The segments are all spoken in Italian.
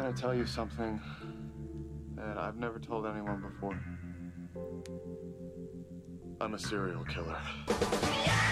gonna tell you something that I've never told anyone before. I'm a serial killer. People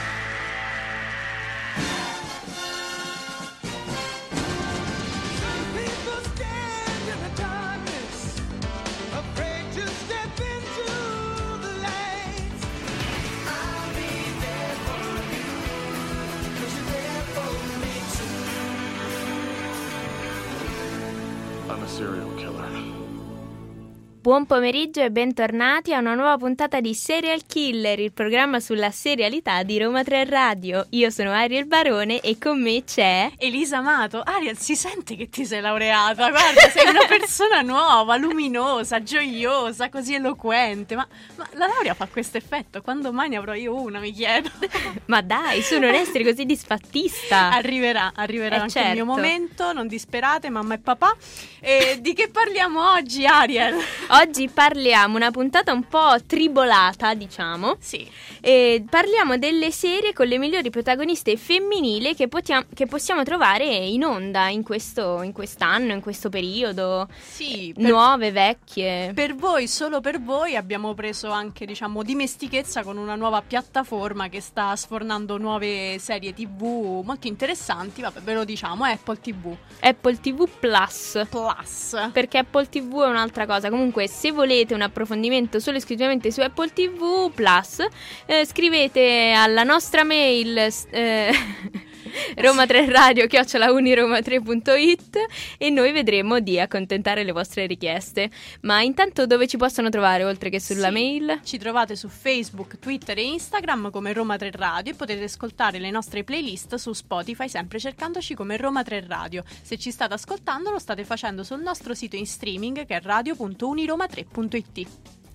Buon pomeriggio e bentornati a una nuova puntata di Serial Killer, il programma sulla serialità di Roma 3 Radio. Io sono Ariel Barone e con me c'è... Elisa Amato, Ariel, si sente che ti sei laureata. Guarda, sei una persona nuova, luminosa, gioiosa, così eloquente. Ma, ma la laurea fa questo effetto? Quando mai ne avrò io una, mi chiedo. Ma dai, su non essere così disfattista. Arriverà, arriverà Eh, anche il mio certo. momento, non disperate, mamma e papà. E di che parliamo oggi, Ariel? Oggi parliamo una puntata un po' tribolata, diciamo. Sì, E parliamo delle serie con le migliori protagoniste femminili che, potiam- che possiamo trovare in onda in, questo, in quest'anno, in questo periodo. sì. Per, Nuove, vecchie. per voi, solo per voi, abbiamo preso anche, diciamo, dimestichezza con una nuova piattaforma che sta sfornando nuove serie TV molto interessanti. Vabbè, ve lo diciamo, è Apple TV Apple TV Plus. Plus. Perché Apple TV è un'altra cosa. Comunque, se volete un approfondimento solo esclusivamente su Apple TV Plus, eh, scrivete alla nostra mail eh, Roma 3 Radio chiocciolauniroma3.it e noi vedremo di accontentare le vostre richieste. Ma intanto dove ci possono trovare oltre che sulla Sì. mail? Ci trovate su Facebook, Twitter e Instagram come Roma 3 Radio e potete ascoltare le nostre playlist su Spotify sempre cercandoci come Roma 3 Radio. Se ci state ascoltando lo state facendo sul nostro sito in streaming che è radio.uniroma3.it.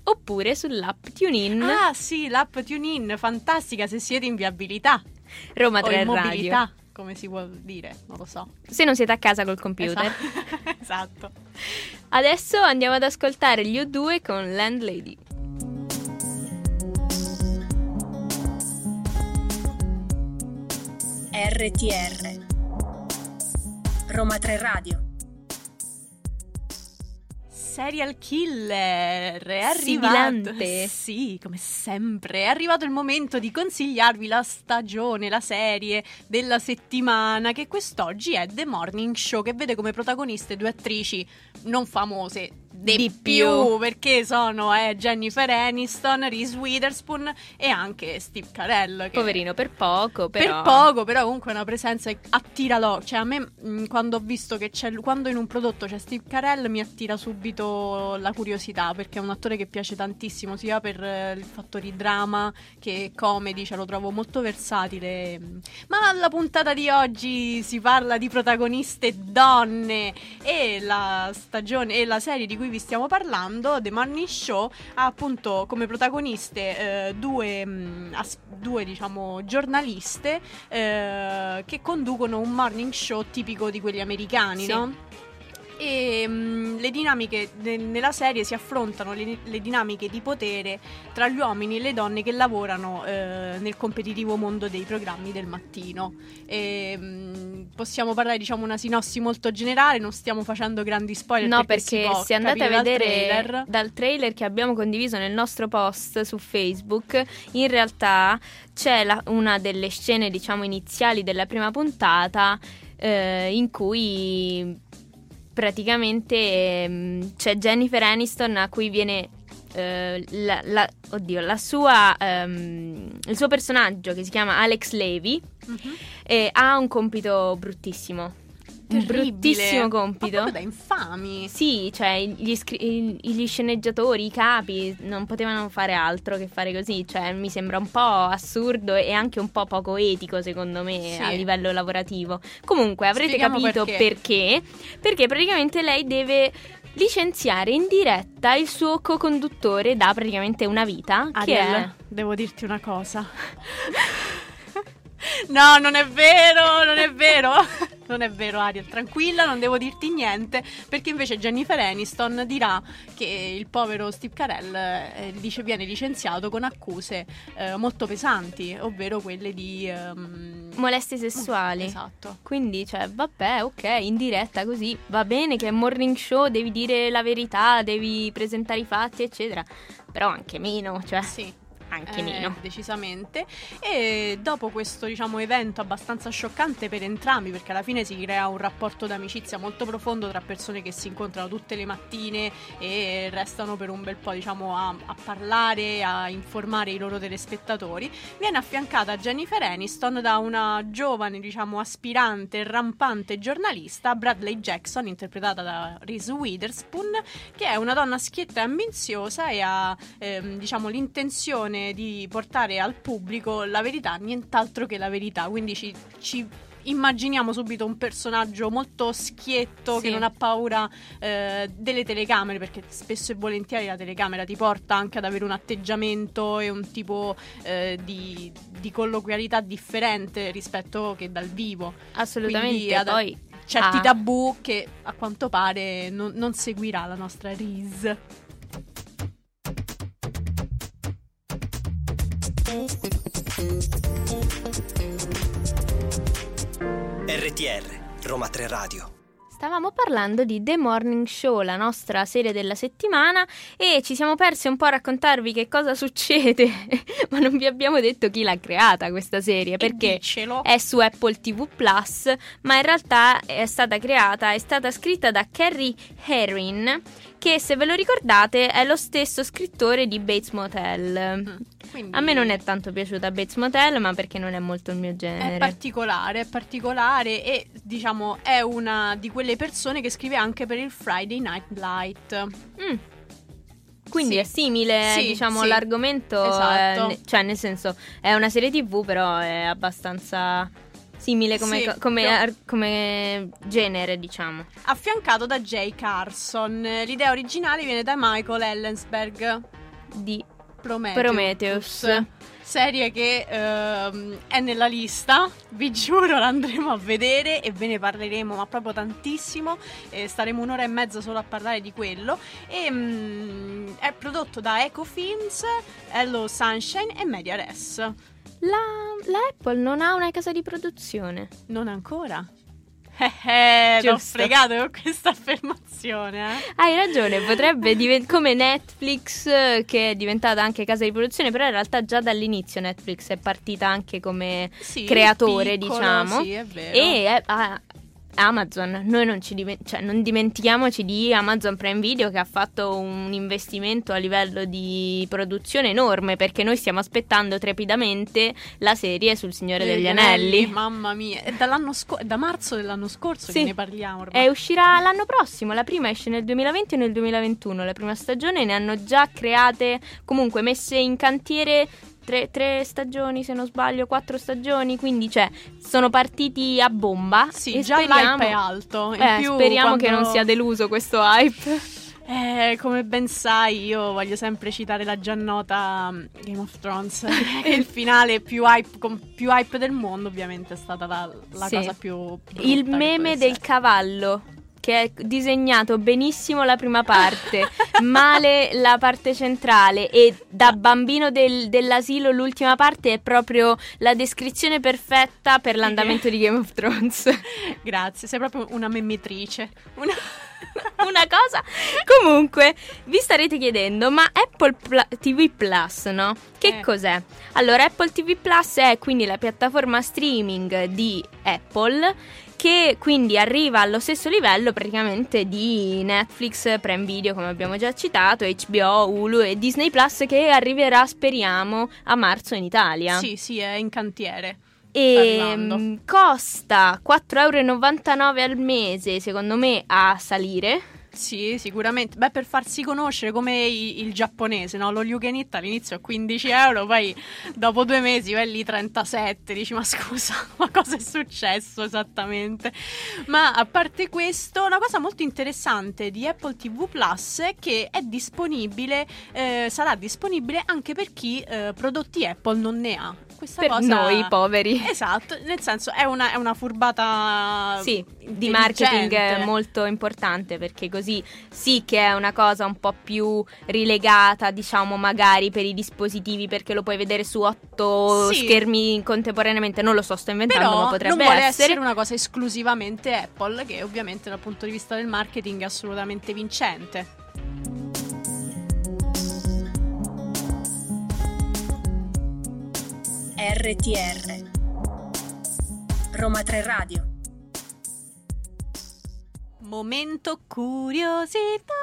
Oppure sull'app TuneIn Ah sì, l'app TuneIn, fantastica se siete in viabilità Roma o 3 in Radio. mobilità, come si vuol dire, non lo so. Se non siete a casa col computer. Esatto. esatto. Adesso andiamo ad ascoltare gli U2 con Landlady. RTR Roma 3 Radio Serial Killer è arrivato. Sibilante. Sì, come sempre. È arrivato il momento di consigliarvi la stagione, la serie della settimana. Che quest'oggi è The Morning Show, che vede come protagoniste due attrici non famose. Di, Di più, più. perché sono eh, Jennifer Aniston, Reese Witherspoon e anche Steve Carell. Poverino, per poco, però. per poco, però comunque è una presenza che attira l'occhio. Cioè, a me mh, quando ho visto che c'è. Quando in un prodotto c'è Steve Carell mi attira subito la curiosità. Perché è un attore che piace tantissimo, sia per eh, il fattore drama che comedy. Cioè, lo trovo molto versatile. Ma la puntata di oggi si parla di protagoniste donne. E la stagione e la serie di cui vi stiamo parlando, The Morning Show, ha appunto come protagoniste eh, due, mh, as- due diciamo giornaliste eh, che conducono un morning show tipico di quelli americani, Sì. no? E mh, le dinamiche de- nella serie si affrontano le, le dinamiche di potere tra gli uomini e le donne che lavorano eh, nel competitivo mondo dei programmi del mattino. E, mh, possiamo parlare, diciamo, una sinossi molto generale, non stiamo facendo grandi spoiler. No, perché può se andate a capire dal vedere trailer. dal trailer che abbiamo condiviso nel nostro post su Facebook, in realtà c'è la- una delle scene, diciamo, iniziali della prima puntata eh, in cui praticamente ehm, c'è Jennifer Aniston a cui viene eh, la, la- oddio, la sua, ehm, il suo personaggio che si chiama Alex Levy Mhm. eh, ha un compito bruttissimo. Un Terribile. bruttissimo Ma compito. proprio da infami. Sì, cioè gli, scri- gli sceneggiatori, i capi non potevano fare altro che fare così, cioè mi sembra un po' assurdo e anche un po' poco etico secondo me Sì. a livello lavorativo. Comunque avrete Spieghiamo capito perché. perché. Perché praticamente lei deve licenziare in diretta il suo co-conduttore da praticamente una vita, che Ariel, è devo dirti una cosa. no, non è vero, non è vero. Non è vero, Ariel, tranquilla, non devo dirti niente, perché invece Jennifer Aniston dirà che il povero Steve Carell eh, dice, viene licenziato con accuse eh, molto pesanti, ovvero quelle di... ehm, Molestie sessuali. Esatto. Quindi, cioè, vabbè, ok, in diretta così. Va bene che è morning show, devi dire la verità, devi presentare i fatti, eccetera. Però anche meno, cioè, Sì. Anche Eh, meno. Decisamente. E dopo questo, diciamo, evento abbastanza scioccante per entrambi, perché alla fine si crea un rapporto d'amicizia molto profondo tra persone che si incontrano tutte le mattine e restano per un bel po', diciamo, a, a parlare, a informare i loro telespettatori, viene affiancata Jennifer Aniston da una giovane, diciamo, aspirante, rampante giornalista, Bradley Jackson, interpretata da Reese Witherspoon, che è una donna schietta e ambiziosa e ha ehm, diciamo l'intenzione di portare al pubblico la verità, nient'altro che la verità. Quindi ci, ci immaginiamo subito un personaggio molto schietto Sì. che non ha paura eh, delle telecamere, perché spesso e volentieri la telecamera ti porta anche ad avere un atteggiamento e un tipo eh, di, di colloquialità differente rispetto che dal vivo Assolutamente. ad- Poi certi Ah. tabù che a quanto pare non, non seguirà la nostra Reese. RTR, Roma 3 Radio. Stavamo parlando di The Morning Show, la nostra serie della settimana, e ci siamo persi un po' a raccontarvi che cosa succede, ma non vi abbiamo detto chi l'ha creata questa serie, perché è su Apple TV Plus, ma in realtà è stata creata, è stata scritta da Kerry Herring, che se ve lo ricordate è lo stesso scrittore di Bates Motel. Quindi A me non è tanto piaciuta Bates Motel, ma perché non è molto il mio È genere. particolare, è particolare e diciamo è una di quelle persone che scrive anche per il Friday Night Light. Mm. Quindi Sì. è simile, Sì, diciamo, sì. l'argomento, Esatto. eh, cioè nel senso è una serie tv, però è abbastanza simile come, Sì, co- come ar- come genere, diciamo. Affiancato da Jay Carson. L'idea originale viene da Michael Ellensberg. Di Prometheus. Prometheus. Serie che ehm, è nella lista, vi giuro l'andremo a vedere e ve ne parleremo, ma proprio tantissimo. E staremo un'ora e mezza solo a parlare di quello. E, mm, è prodotto da Ecofilms, Hello Sunshine e Media Res. La, la Apple non ha una casa di produzione. Non ancora. Eh, eh, ti ho Giusto. fregato con questa affermazione, eh. Hai ragione, potrebbe diventare come Netflix, che è diventata anche casa di produzione, però in realtà già dall'inizio Netflix è partita anche come Sì, creatore, piccolo, diciamo. Sì, è vero. E ah, Amazon, noi non, ci cioè, non dimentichiamoci di Amazon Prime Video che ha fatto un investimento a livello di produzione enorme perché noi stiamo aspettando trepidamente la serie sul Signore degli, Anelli. Mamma mia, è, dall'anno sco- è da marzo dell'anno scorso Sì. che ne parliamo ormai. E uscirà l'anno prossimo, la prima esce nel 2020 e nel 2021, la prima stagione ne hanno già create, comunque messe in cantiere tre, tre stagioni se non sbaglio, quattro stagioni, quindi cioè sono partiti a bomba. Sì, già speriamo, l'hype è alto. In eh, più, speriamo che quando- non sia deluso questo hype. Eh, come ben sai, io voglio sempre citare la già nota um, Game of Thrones. il finale più hype, con più hype del mondo, ovviamente, è stata la, la Sì. cosa più. Il che meme del cavallo. Che è disegnato benissimo la prima parte, male la parte centrale e da bambino del- dell'asilo l'ultima parte è proprio la descrizione perfetta per l'andamento di Game of Thrones. Grazie, sei proprio una memmitrice. Una... Una cosa. Comunque, vi starete chiedendo, ma Apple Pla- TV Plus, no? Che Eh. cos'è? Allora, Apple TV Plus è quindi la piattaforma streaming di Apple che quindi arriva allo stesso livello praticamente di Netflix, Prime Video, come abbiamo già citato, HBO, Hulu e Disney Plus che arriverà, speriamo, a marzo in Italia. Sì, sì, è in cantiere. E arrivando. mm, costa 4,99 euro al mese, secondo me, a salire. Sì, sicuramente. Beh, per farsi conoscere come i- il giapponese, no? Lo eat all'inizio a 15 euro, poi dopo due mesi vai lì 37, dici ma scusa, ma cosa è successo esattamente? Ma a parte questo, una cosa molto interessante di Apple TV Plus è che è disponibile, eh, sarà disponibile anche per chi eh, prodotti Apple non ne ha. Questa Per cosa... noi poveri. Esatto, nel senso è una, è una furbata Sì, di marketing molto importante perché così sì che è una cosa un po' più rilegata, diciamo magari per i dispositivi perché lo puoi vedere su otto Sì. schermi contemporaneamente, non lo so, sto inventando, Però ma potrebbe non vuole essere. essere una cosa esclusivamente Apple, che ovviamente dal punto di vista del marketing è assolutamente vincente. RTR Roma 3 Radio Momento curiosità.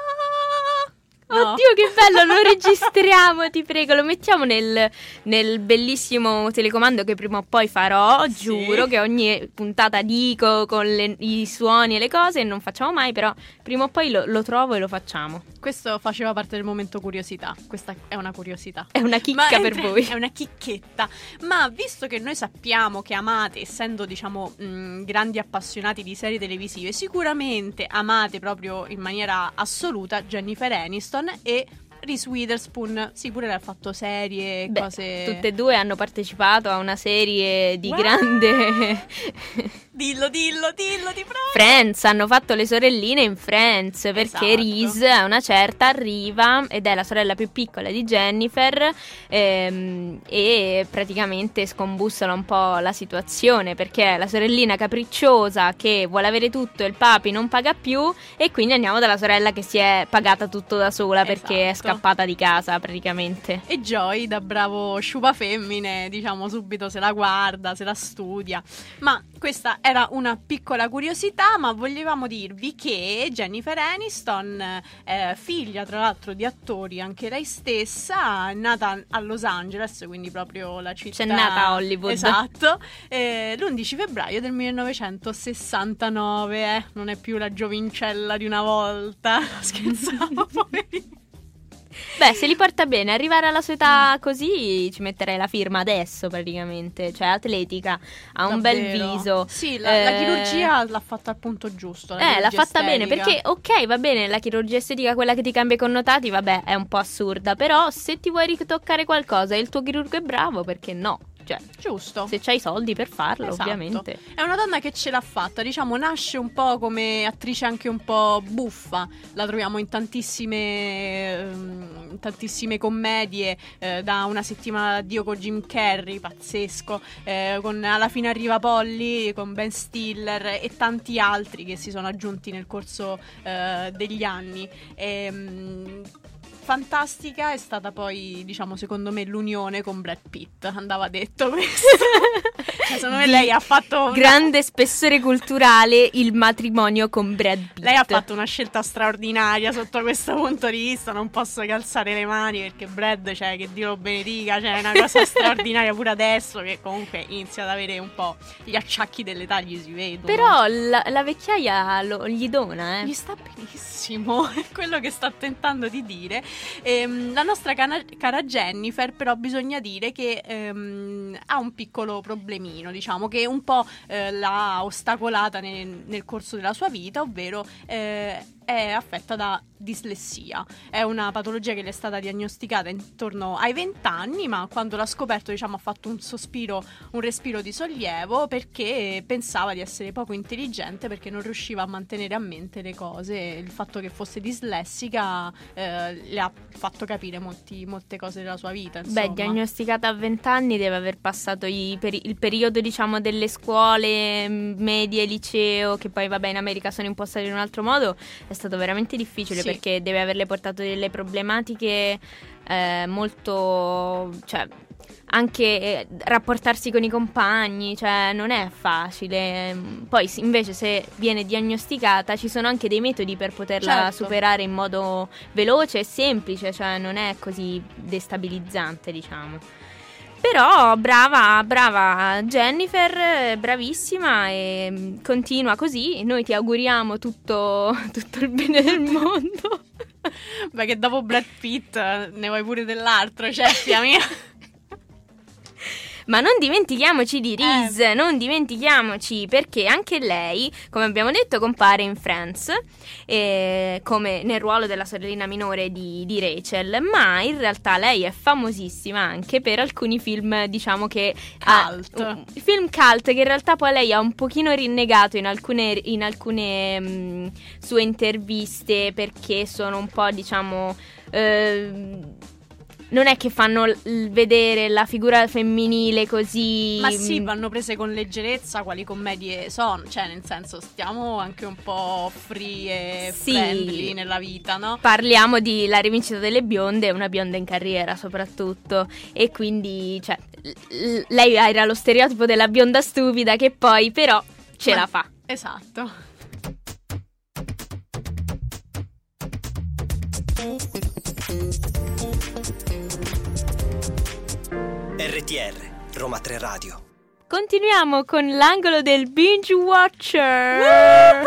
No. Oddio, che bello! Lo registriamo, ti prego. Lo mettiamo nel, nel bellissimo telecomando che prima o poi farò. Sì. Giuro che ogni puntata dico con le- i suoni e le cose non facciamo mai, però prima o poi lo, lo trovo e lo facciamo. Questo faceva parte del momento curiosità. Questa è una curiosità. È una chicca Ma per è- voi. È una chicchetta. Ma visto che noi sappiamo che amate, essendo diciamo mh, grandi appassionati di serie televisive, sicuramente amate proprio in maniera assoluta Jennifer Aniston e Reese Witherspoon. Sì, pure lei ha fatto serie, Beh, cose. tutte e due hanno partecipato a una serie di Wow! grande Dillo, dillo, dillo, ti prego. Friends, hanno fatto le sorelline in Friends perché Esatto. Reese a una certa arriva ed è la sorella più piccola di Jennifer ehm, e praticamente scombussola un po' la situazione perché è la sorellina capricciosa che vuole avere tutto e il papi non paga più e quindi andiamo dalla sorella che si è pagata tutto da sola perché è Esatto. scappata di casa praticamente. E Joy, da bravo sciupa femmine, diciamo subito se la guarda, se la studia. Ma questa era una piccola curiosità, ma volevamo dirvi che Jennifer Aniston, eh, figlia tra l'altro di attori, anche lei stessa, è nata a Los Angeles, quindi proprio la città... C'è nata a Hollywood. Esatto, eh, l'11 febbraio del 1969, eh, non è più la giovincella di una volta, scherzavo, poverina. Beh, se li porta bene, arrivare alla sua età così ci metterei la firma adesso praticamente, cioè atletica, ha un bel Davvero. viso. Sì, la, la Eh, chirurgia l'ha fatta al punto giusto. la Eh, l'ha fatta bene estetica. perché, ok, va bene, la chirurgia estetica, quella che ti cambia i connotati, vabbè, è un po' assurda. Però se ti vuoi ritoccare qualcosa e il tuo chirurgo è bravo, perché no? Cioè, Giusto. se c'hai i soldi per farlo, Esatto. ovviamente. È una donna che ce l'ha fatta, diciamo, nasce un po' come attrice anche un po' buffa. La troviamo in tantissime, in tantissime commedie, eh, da una settimana d'addio con Jim Carrey, pazzesco, eh, con Alla fine arriva Polly, con Ben Stiller e tanti altri che si sono aggiunti nel corso eh, degli anni. Ehm, Fantastica è stata poi, diciamo, secondo me l'unione con Brad Pitt, andava detto questo. Cioè, secondo me lei ha fatto una- Grande spessore culturale il matrimonio con Brad Pitt. Lei ha fatto una scelta straordinaria sotto questo punto di vista, non posso calzare le mani perché Brad, cioè, che Dio lo benedica, cioè, è una cosa straordinaria pure adesso che comunque inizia ad avere un po' gli acciacchi dell'età, gli si vedono. Però la, la vecchiaia lo- gli dona, eh. Gli sta benissimo, è quello che sta tentando di dire. Ehm, la nostra cana- cara Jennifer, però, bisogna dire che ehm, ha un piccolo problemino, diciamo, che un po' eh, l'ha ostacolata nel, nel corso della sua vita, ovvero eh, è affetta da dislessia. È una patologia che le è stata diagnosticata intorno ai 20 anni, ma quando l'ha scoperto, diciamo, ha fatto un sospiro, un respiro di sollievo perché pensava di essere poco intelligente perché non riusciva a mantenere a mente le cose. Il fatto che fosse dislessica eh, le ha fatto capire molti- molte cose della sua vita. Insomma. Beh, diagnosticata a 20 anni deve aver passato i peri- il periodo, diciamo, delle scuole mm, medie, liceo, che poi, vabbè, in America sono impostate in un altro modo, è stato veramente difficile Sì. perché deve averle portato delle problematiche eh, molto... cioè anche eh, rapportarsi con i compagni, cioè non è facile. Poi invece se viene diagnosticata ci sono anche dei metodi per poterla Certo. superare in modo veloce e semplice, cioè non è così destabilizzante, diciamo. Però brava, brava Jennifer, bravissima e mm, continua così. Noi ti auguriamo tutto, tutto il bene del mondo. Beh, che dopo Brad Pitt eh, ne vuoi pure dell'altro, cioè, figlia mia. Ma non dimentichiamoci di Reese, Eh. non dimentichiamoci perché anche lei, come abbiamo detto, compare in Friends eh, come nel ruolo della sorellina minore di, di Rachel, ma in realtà lei è famosissima anche per alcuni film, diciamo che... ha- Cult. un- film cult che in realtà poi lei ha un pochino rinnegato in alcune, in alcune mh, sue interviste perché sono un po', diciamo... ehm, non è che fanno l- vedere la figura femminile così. Ma sì, mm, vanno prese con leggerezza quali commedie sono, cioè nel senso stiamo anche un po' free e Sì. friendly nella vita, no? Parliamo di La rivincita delle bionde, una bionda in carriera soprattutto. E quindi, cioè, l- l- lei era lo stereotipo della bionda stupida che poi però ce Ma- la fa. Esatto. RTR, Roma 3 Radio. Continuiamo con l'angolo del binge watcher.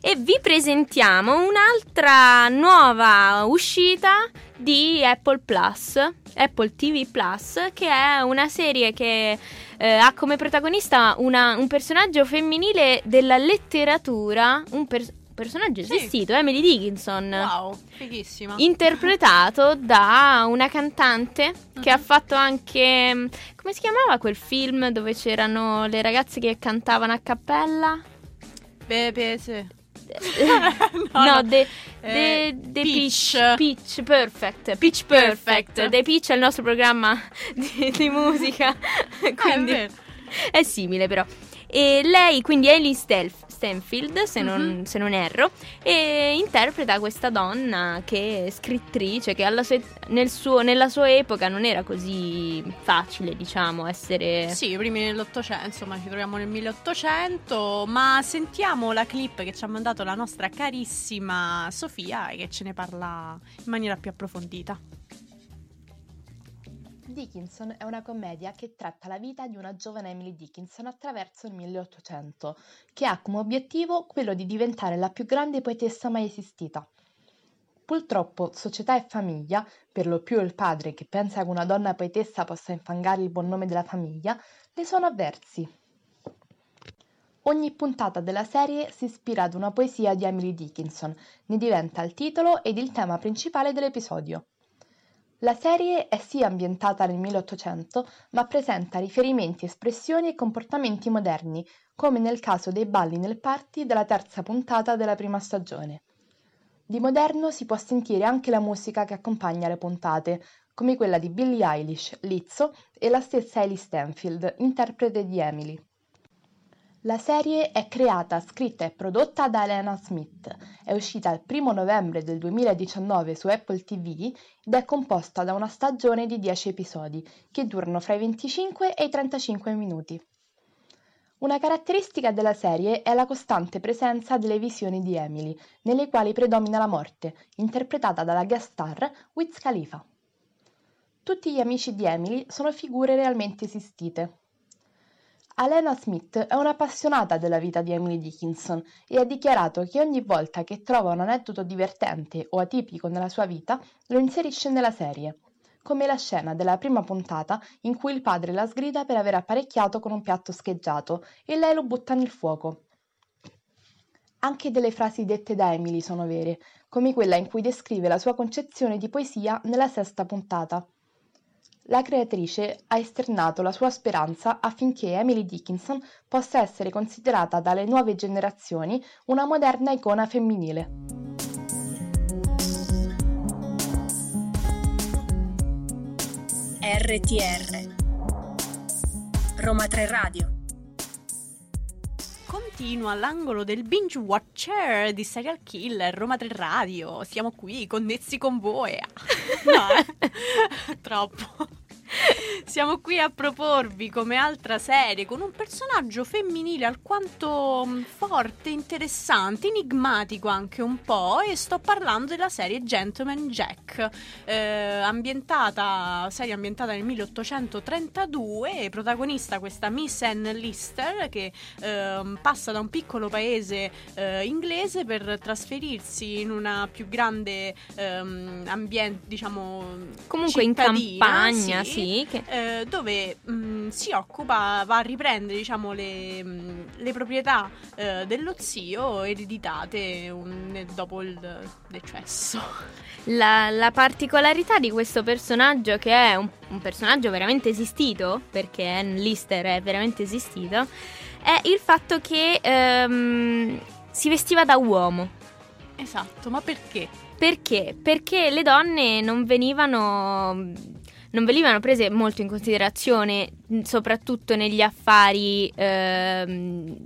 E vi presentiamo un'altra nuova uscita di Apple Plus, Apple TV Plus, che è una serie che eh, ha come protagonista una- un personaggio femminile della letteratura, un per- personaggio Sì. esistito, Emily Dickinson. Wow, fighissima. Interpretato da una cantante che Mhm. ha fatto anche. mm, Come si chiamava quel film dove c'erano le ragazze che cantavano a cappella? Pepe, sì. no, no. The, Eh, the. Pitch. Pitch Perfect. Pitch Perfect. The Pitch è il nostro programma di, di musica. Ah, è quindi vero. è simile però. E lei, quindi Eileen Stelf- Stanfield, se non, Mhm. se non erro, e interpreta questa donna che è scrittrice, che sue- nel suo- nella sua epoca non era così facile, diciamo, essere... Sì, i primi dell'Ottocento, insomma, ci troviamo nel 1800, ma sentiamo la clip che ci ha mandato la nostra carissima Sofia e che ce ne parla in maniera più approfondita. Dickinson è una commedia che tratta la vita di una giovane Emily Dickinson attraverso il 1800, che ha come obiettivo quello di diventare la più grande poetessa mai esistita. Purtroppo società e famiglia, per lo più il padre che pensa che una donna poetessa possa infangare il buon nome della famiglia, le sono avversi. Ogni puntata della serie si ispira ad una poesia di Emily Dickinson, ne diventa il titolo ed il tema principale dell'episodio. La serie è sì ambientata nel 1800, ma presenta riferimenti, espressioni e comportamenti moderni, come nel caso dei balli nel party della terza puntata della prima stagione. Di moderno si può sentire anche la musica che accompagna le puntate, come quella di Billie Eilish, Lizzo e la stessa Ellie Stanfield, interprete di Emily. La serie è creata, scritta e prodotta da Elena Smith, è uscita il 1 novembre del 2019 su Apple TV ed è composta da una stagione di 10 episodi che durano fra i 25 e i 35 minuti. Una caratteristica della serie è la costante presenza delle visioni di Emily, nelle quali predomina la morte, interpretata dalla guest star Wiz Khalifa. Tutti gli amici di Emily sono figure realmente esistite. Alena Smith è un'appassionata della vita di Emily Dickinson e ha dichiarato che ogni volta che trova un aneddoto divertente o atipico nella sua vita lo inserisce nella serie, come la scena della prima puntata in cui il padre la sgrida per aver apparecchiato con un piatto scheggiato e lei lo butta nel fuoco. Anche delle frasi dette da Emily sono vere, come quella in cui descrive la sua concezione di poesia nella sesta puntata. La creatrice ha esternato la sua speranza affinché Emily Dickinson possa essere considerata dalle nuove generazioni una moderna icona femminile. RTR Roma 3 Radio Continua l'angolo del binge watcher di Serial Killer Roma 3 Radio. Siamo qui connessi con voi. No, eh? troppo. Siamo qui a proporvi come altra serie con un personaggio femminile alquanto mm, forte, interessante, enigmatico anche un po' e sto parlando della serie Gentleman Jack, eh, ambientata, serie ambientata nel 1832 e protagonista questa Miss Anne Lister che ehm, passa da un piccolo paese eh, inglese per trasferirsi in una più grande ehm, ambiente, diciamo Comunque in campagna, sì, che- eh, dove mh, si occupa, va a riprendere diciamo, le, mh, le proprietà eh, dello zio ereditate un- dopo il decesso. La, la particolarità di questo personaggio, che è un, un personaggio veramente esistito, perché Anne Lister è veramente esistito, è il fatto che ehm, si vestiva da uomo. Esatto, ma perché? Perché? Perché le donne non venivano, non venivano prese molto in considerazione, soprattutto negli affari ehm,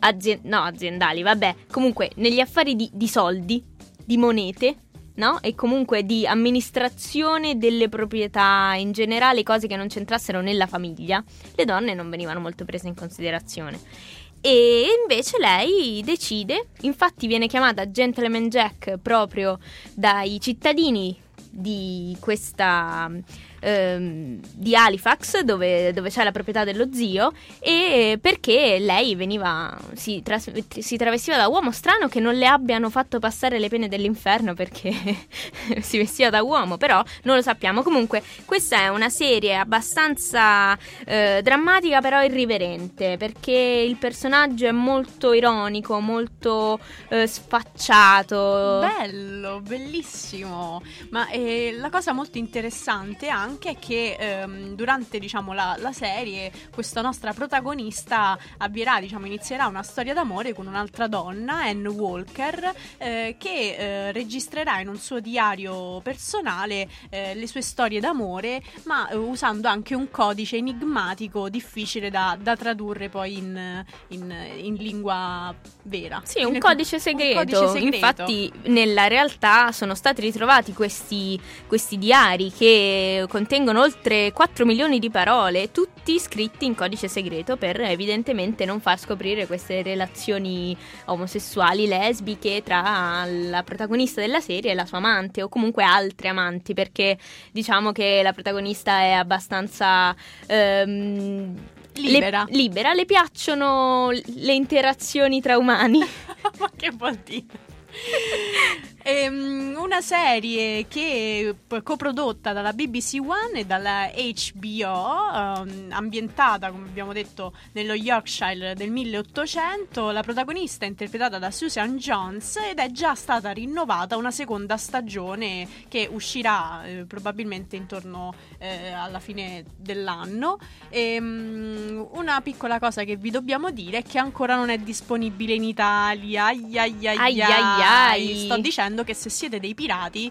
azi- no, aziendali, vabbè, comunque negli affari di, di soldi, di monete, no? E comunque di amministrazione delle proprietà in generale, cose che non c'entrassero nella famiglia, le donne non venivano molto prese in considerazione. E invece lei decide, infatti viene chiamata Gentleman Jack proprio dai cittadini di questa ehm, di Halifax dove, dove c'è la proprietà dello zio e perché lei veniva si, tras- si travestiva da uomo strano che non le abbiano fatto passare le pene dell'inferno perché si vestiva da uomo però non lo sappiamo comunque questa è una serie abbastanza eh, drammatica però irriverente perché il personaggio è molto ironico molto eh, sfacciato Bello, bellissimo. Ma eh, la cosa molto interessante anche è che ehm, durante diciamo, la, la serie questa nostra protagonista avvierà, diciamo, inizierà una storia d'amore con un'altra donna, Anne Walker, eh, che eh, registrerà in un suo diario personale eh, le sue storie d'amore, ma eh, usando anche un codice enigmatico difficile da, da tradurre poi in, in- in lingua vera. Sì, un In- codice segreto. Un codice segreto. Infatti, nella realtà sono stati ritrovati questi, questi diari che contengono oltre 4 milioni di parole, tutti scritti in codice segreto per evidentemente non far scoprire queste relazioni omosessuali, lesbiche tra la protagonista della serie e la sua amante, o comunque altre amanti, perché diciamo che la protagonista è abbastanza. ehm, Libera. Le, libera, le piacciono le interazioni tra umani. Ma che vuol dire? Ehm, una serie che è coprodotta dalla BBC One e dalla HBO, ehm, ambientata, come abbiamo detto, nello Yorkshire del 1800. La protagonista è interpretata da Susan Jones ed è già stata rinnovata una seconda stagione che uscirà eh, probabilmente intorno eh, alla fine dell'anno. Ehm, una piccola cosa che vi dobbiamo dire è che ancora non è disponibile in Italia. Ai ai ai Ai, ai. ai, ai. Sto dicendo che se siete dei pirati.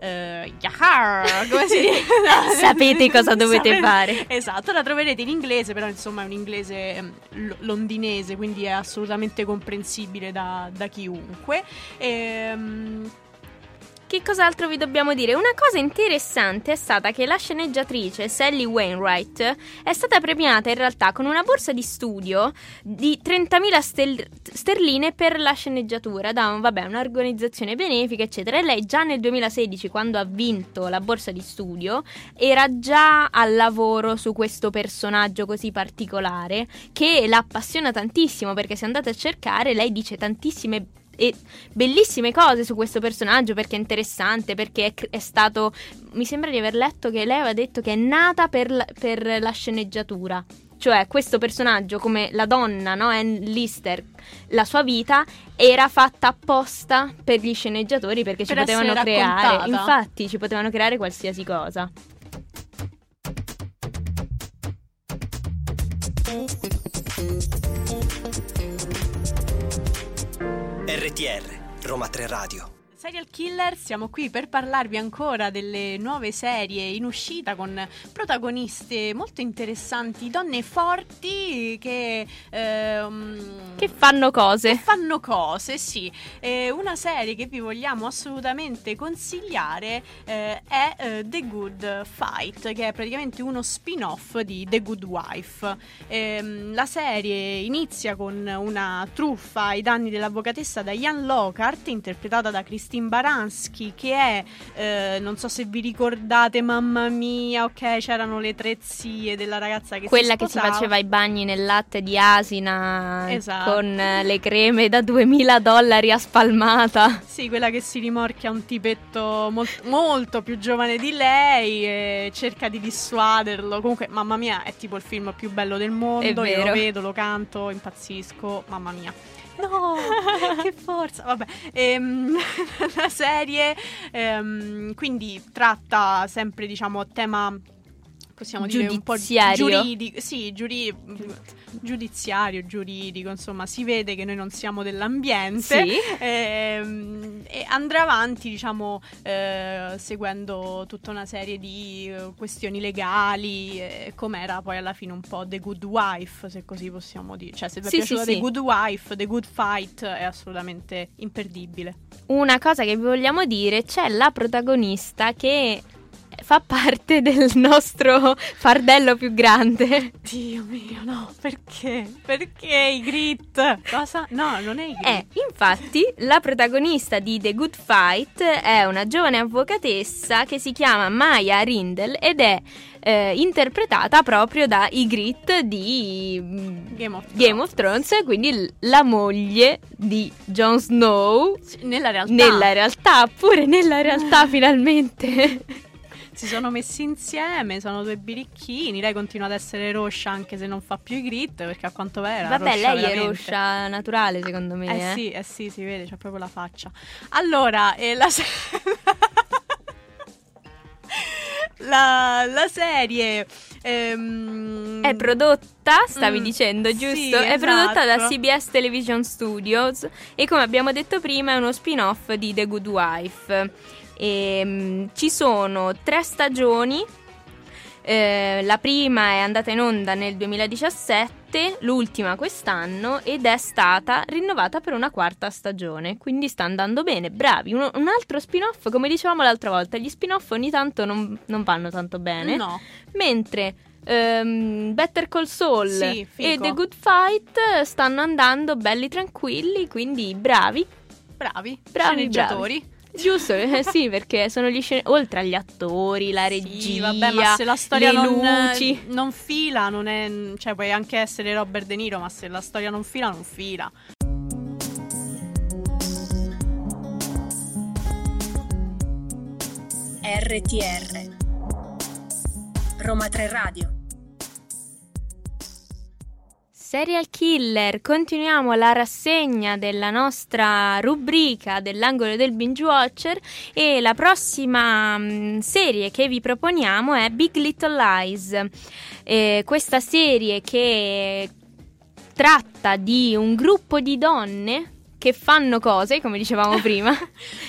eh, yahar, come si dice? Sapete cosa dovete fare. Esatto, la troverete in inglese, però insomma è un inglese ehm, lo- londinese, quindi è assolutamente comprensibile da, da chiunque. Ehm, Che cos'altro vi dobbiamo dire? Una cosa interessante è stata che la sceneggiatrice Sally Wainwright è stata premiata in realtà con una borsa di studio di 30.000 stel- sterline per la sceneggiatura da un- vabbè, un'organizzazione benefica, eccetera. E lei già nel 2016, quando ha vinto la borsa di studio, era già al lavoro su questo personaggio così particolare che la appassiona tantissimo perché se andate a cercare lei dice tantissime e bellissime cose su questo personaggio perché è interessante, perché è, è stato... Mi sembra di aver letto che lei aveva detto che è nata per la, per la sceneggiatura. Cioè, questo personaggio, come la donna, no? Anne Lister, la sua vita era fatta apposta per gli sceneggiatori perché ci Per potevano essere creare. raccontata. Infatti, ci potevano creare qualsiasi cosa. RTR, Roma 3 Radio. Serial Killer, siamo qui per parlarvi ancora delle nuove serie in uscita con protagoniste molto interessanti, donne forti che, ehm, Che fanno cose. che fanno cose, sì. Eh, una serie che vi vogliamo assolutamente consigliare eh, è eh, The Good Fight, che è praticamente uno spin-off di The Good Wife. Ehm, la serie inizia con una truffa ai danni dell'avvocatessa Diane Lockhart, interpretata da Christine Baranski, che è, eh, non so se vi ricordate, mamma mia, ok, c'erano le tre zie della ragazza che Quella si che si faceva i bagni nel latte di asina Esatto. con le creme da 2000 dollari a spalmata. Sì, quella che si rimorchia un tipetto mol- molto più giovane di lei e cerca di dissuaderlo. Comunque, mamma mia, è tipo il film più bello del mondo. Io lo vedo, lo canto, impazzisco. Mamma mia. No, che forza. Vabbè, ehm, la serie ehm, quindi tratta sempre, diciamo, tema possiamo dire un po' giuridico, sì, giuri- giudiziario, giuridico, insomma, si vede che noi non siamo dell'ambiente. Sì. Ehm, e andrà avanti, diciamo, eh, seguendo tutta una serie di eh, questioni legali, eh, com'era poi alla fine un po' The Good Wife, se così possiamo dire. Cioè, se vi è Sì, piaciuta sì, The sì. Good Wife, The Good Fight è assolutamente imperdibile. Una cosa che vi vogliamo dire, c'è la protagonista che fa parte del nostro fardello più grande. Dio mio, no, perché? Perché i grit? Cosa? No, non è i grit. Eh, infatti, la protagonista di The Good Fight è una giovane avvocatessa che si chiama Maya Rindel ed è eh, interpretata proprio da Ygritte di mm, Game of Game of Thrones, quindi la moglie di Jon Snow. Nella realtà Nella realtà, pure nella realtà finalmente. Si sono messi insieme, sono due birichini. Lei continua ad essere roscia anche se non fa più i grit, perché a quanto pare Vabbè, lei è veramente. roscia naturale secondo me. Eh eh. sì, eh sì, si vede, c'ha proprio la faccia. Allora, eh, la, la, la serie ehm, È prodotta, stavi Mm, dicendo, sì, giusto? È prodotta da esatto. CBS Television Studios e come abbiamo detto prima è uno spin-off di The Good Wife. Ehm, ci sono tre stagioni. Eh, la prima è andata in onda nel 2017, l'ultima quest'anno ed è stata rinnovata per una quarta stagione, quindi sta andando bene, bravi. Uno- un altro spin-off, come dicevamo l'altra volta, gli spin-off ogni tanto non, non vanno tanto bene. No, Mentre ehm, Better Call Saul Sì, e The Good Fight stanno andando belli tranquilli, quindi bravi. bravi, Bravi, sceneggiatori. Giusto, eh, sì, perché sono gli scen- oltre agli attori, la regia, Sì, vabbè, ma se la storia le non, luci. non fila, non è. Cioè, puoi anche essere Robert De Niro, ma se la storia non fila, non fila. RTR Roma 3 Radio Serial Killer, continuiamo la rassegna della nostra rubrica dell'angolo del binge watcher e la prossima mm, serie che vi proponiamo è Big Little Lies. Eh, questa serie che tratta di un gruppo di donne che fanno cose, come dicevamo prima.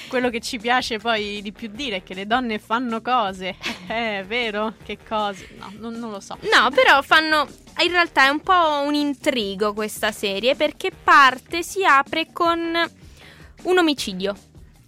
Quello che ci piace poi di più dire è che le donne fanno cose. Eh, è vero? Che cose? No, non, non lo so. No, però fanno. In realtà è un po' un intrigo questa serie perché parte, si apre con un omicidio.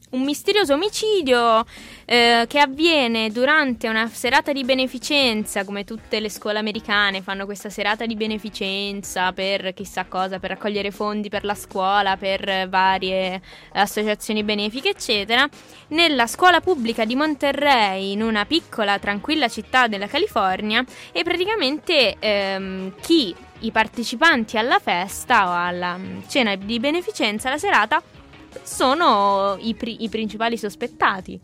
Un misterioso omicidio eh, che avviene durante una serata di beneficenza, come tutte le scuole americane fanno questa serata di beneficenza per chissà cosa, per raccogliere fondi per la scuola, per varie associazioni benefiche, eccetera. Nella scuola pubblica di Monterrey, in una piccola tranquilla città della California, e praticamente ehm, chi i partecipanti alla festa o alla mm, cena di beneficenza, la serata, sono i, pri- i principali sospettati.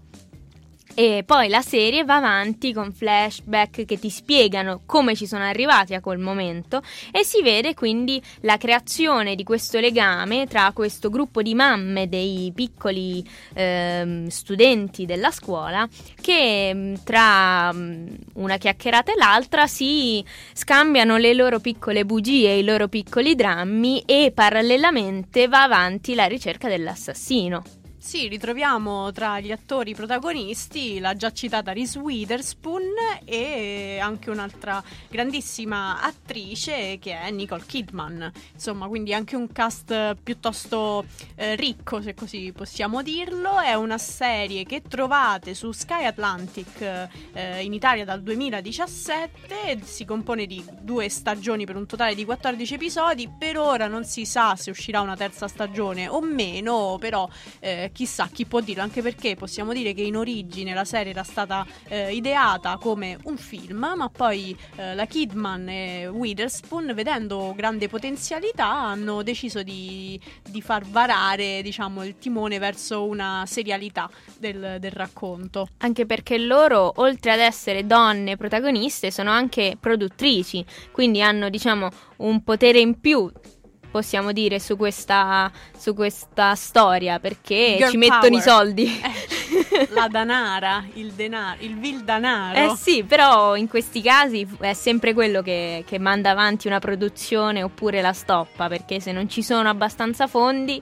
E poi la serie va avanti con flashback che ti spiegano come ci sono arrivati a quel momento e si vede quindi la creazione di questo legame tra questo gruppo di mamme dei piccoli ehm, studenti della scuola che mh, tra mh, una chiacchierata e l'altra si scambiano le loro piccole bugie i loro piccoli drammi e parallelamente va avanti la ricerca dell'assassino. Sì, ritroviamo tra gli attori protagonisti la già citata Reese Witherspoon e anche un'altra grandissima attrice che è Nicole Kidman. Insomma, quindi anche un cast piuttosto eh, ricco, se così possiamo dirlo. È una serie che trovate su Sky Atlantic eh, in Italia dal 2017. Si compone di due stagioni per un totale di 14 episodi. Per ora non si sa se uscirà una terza stagione o meno, però eh, chissà chi può dirlo, anche perché possiamo dire che in origine la serie era stata eh, ideata come un film, ma poi eh, la Kidman e Witherspoon, vedendo grande potenzialità, hanno deciso di, di far varare diciamo, il timone verso una serialità del, del racconto. Anche perché loro, oltre ad essere donne protagoniste, sono anche produttrici, quindi hanno, diciamo, un potere in più possiamo dire su questa, su questa storia perché Girl ci mettono i power. soldi. Eh, la danara, il denaro, il vil danaro. Eh sì, però in questi casi è sempre quello che, che manda avanti una produzione oppure la stoppa, perché se non ci sono abbastanza fondi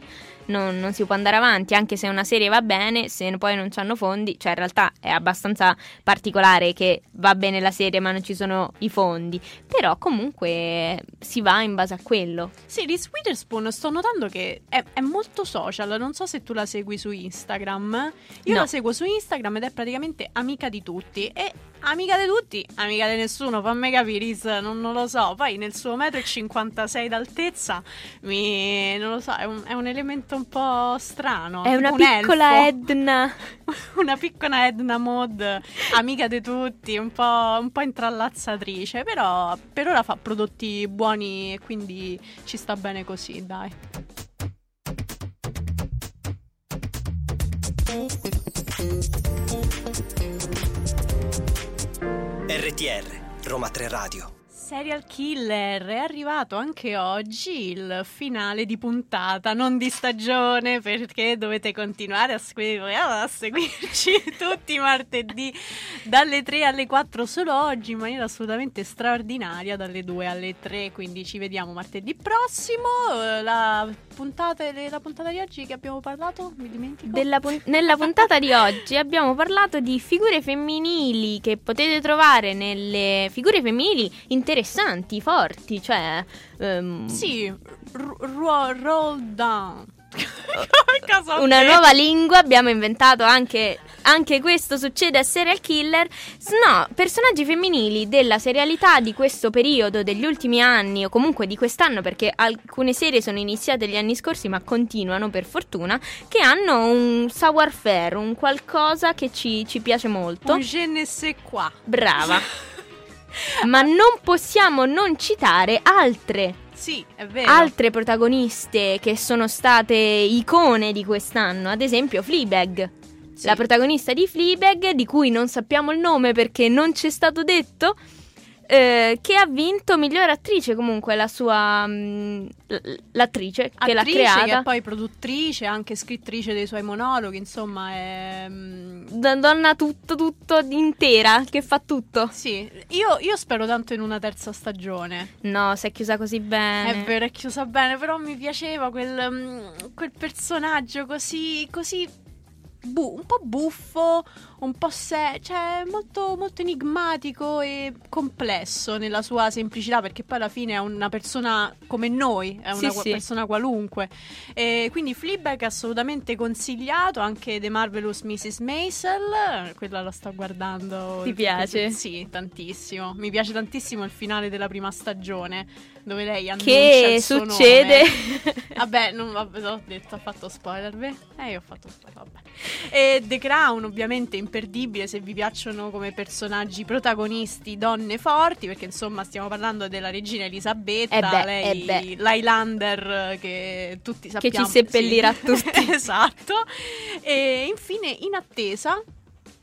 non, non si può andare avanti, anche se una serie va bene, se poi non hanno fondi, cioè in realtà è abbastanza particolare che va bene la serie ma non ci sono i fondi, però comunque si va in base a quello. Sì, Reese Witherspoon sto notando che è, è molto social, non so se tu la segui su Instagram. Io No. la seguo su Instagram ed è praticamente amica di tutti. E amica di tutti, amica di nessuno, fammi capire, Reese, non, non lo so. Poi nel suo metro e 56 d'altezza, mi, non lo so, è un, è un elemento un po' strano. È una un piccola elfo. Edna. una piccola Edna Mod, amica di tutti, un po', un po' intrallazzatrice, però per ora fa prodotti buoni e quindi ci sta bene così, dai. RTR, Roma 3 Radio. Serial Killer è arrivato anche oggi il finale di puntata, non di stagione, perché dovete continuare a, segu- a seguirci tutti i martedì dalle 3 alle 4 solo oggi in maniera assolutamente straordinaria dalle 2 alle 3, quindi ci vediamo martedì prossimo. Eh, La puntata, la puntata di oggi che abbiamo parlato, mi dimentico. Pun- nella puntata di oggi abbiamo parlato di figure femminili che potete trovare nelle figure femminili interessanti, forti, cioè ehm, Sì, ru- roll down. Una nuova lingua. Abbiamo inventato anche, anche questo succede a serial killer. No, personaggi femminili della serialità di questo periodo, degli ultimi anni o comunque di quest'anno, perché alcune serie sono iniziate gli anni scorsi ma continuano per fortuna, che hanno un savoir-faire, un qualcosa che ci, ci piace molto. Un je ne sais quoi. Brava. Ma non possiamo non citare altre, Sì, altre protagoniste che sono state icone di quest'anno, ad esempio Fleabag. Sì. La protagonista di Fleabag, di cui non sappiamo il nome perché non ci è stato detto, eh, che ha vinto miglior attrice comunque la sua mm, l- l'attrice che l'ha creata. che è poi produttrice, anche scrittrice dei suoi monologhi, insomma, è... mm, Da- donna tutto tutto intera che fa tutto. Sì, io, io spero tanto in una terza stagione. No, si è chiusa così bene. È vero, è chiusa bene, però mi piaceva quel, mm, quel personaggio così, così bu- un po' buffo, un po' se- cioè molto, molto enigmatico e complesso nella sua semplicità, perché poi alla fine è una persona come noi, è Sì, una qua- sì. persona qualunque. E quindi Fleabag è assolutamente consigliato, anche The Marvelous Mrs. Maisel, quella la sto guardando. Ti piace? Sì, tantissimo. Mi piace tantissimo il finale della prima stagione, dove lei annuncia Che succede? Vabbè, non vabbè, l'ho detto, ho fatto spoiler, beh. Eh, io ho fatto spoiler, vabbè. E The Crown, ovviamente, imperdibile se vi piacciono come personaggi protagonisti donne forti, perché insomma stiamo parlando della regina Elisabetta, Eh beh, lei, eh l'Highlander che tutti Che sappiamo. ci seppellirà sì. tutti. esatto. E infine, in attesa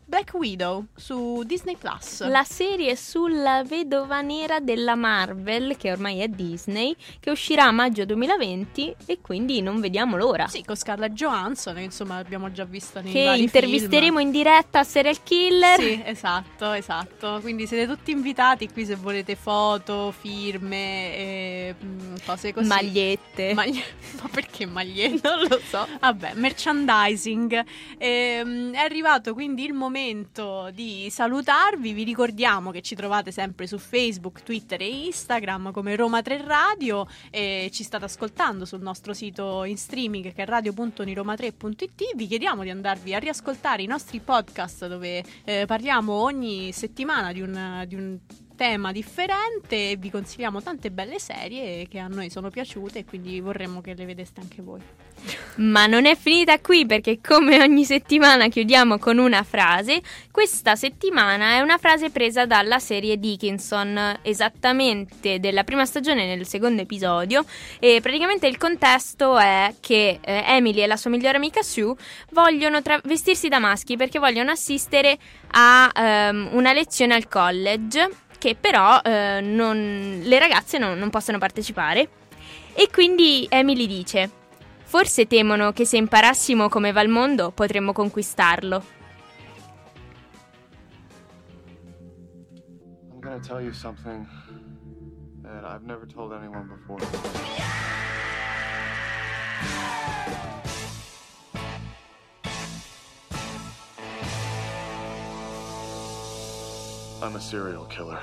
Black Widow su Disney Plus. La serie sulla vedova nera della Marvel, che ormai è Disney, che uscirà a maggio 2020 e quindi non vediamo l'ora. Sì, con Scarlett Johansson, insomma l'abbiamo già vista nei che intervisteremo film. in diretta a Serial Killer. Sì, esatto, esatto. Quindi siete tutti invitati qui se volete foto, firme, e, mm, cose così. Magliette. Maglie- Ma perché magliette? non lo so. Vabbè, merchandising. Ehm, è arrivato quindi il momento di salutarvi. Vi ricordiamo che ci trovate sempre su Facebook, Twitter e Instagram come Roma 3 Radio e ci state ascoltando sul nostro sito in streaming che è radio.niroma3.it. Vi chiediamo di andarvi a riascoltare i nostri podcast dove eh, parliamo ogni settimana di un, di un tema differente e vi consigliamo tante belle serie che a noi sono piaciute e quindi vorremmo che le vedeste anche voi. Ma non è finita qui perché come ogni settimana chiudiamo con una frase. Questa settimana è una frase presa dalla serie Dickinson, esattamente della prima stagione nel secondo episodio e praticamente il contesto è che eh, Emily e la sua migliore amica Sue vogliono tra- vestirsi da maschi perché vogliono assistere a ehm, una lezione al college che però eh, non- le ragazze non- non possono partecipare. E quindi Emily dice: Forse temono che se imparassimo come va il mondo potremmo conquistarlo. I'm gonna tell you something that I've never told anyone before. I'm a serial killer.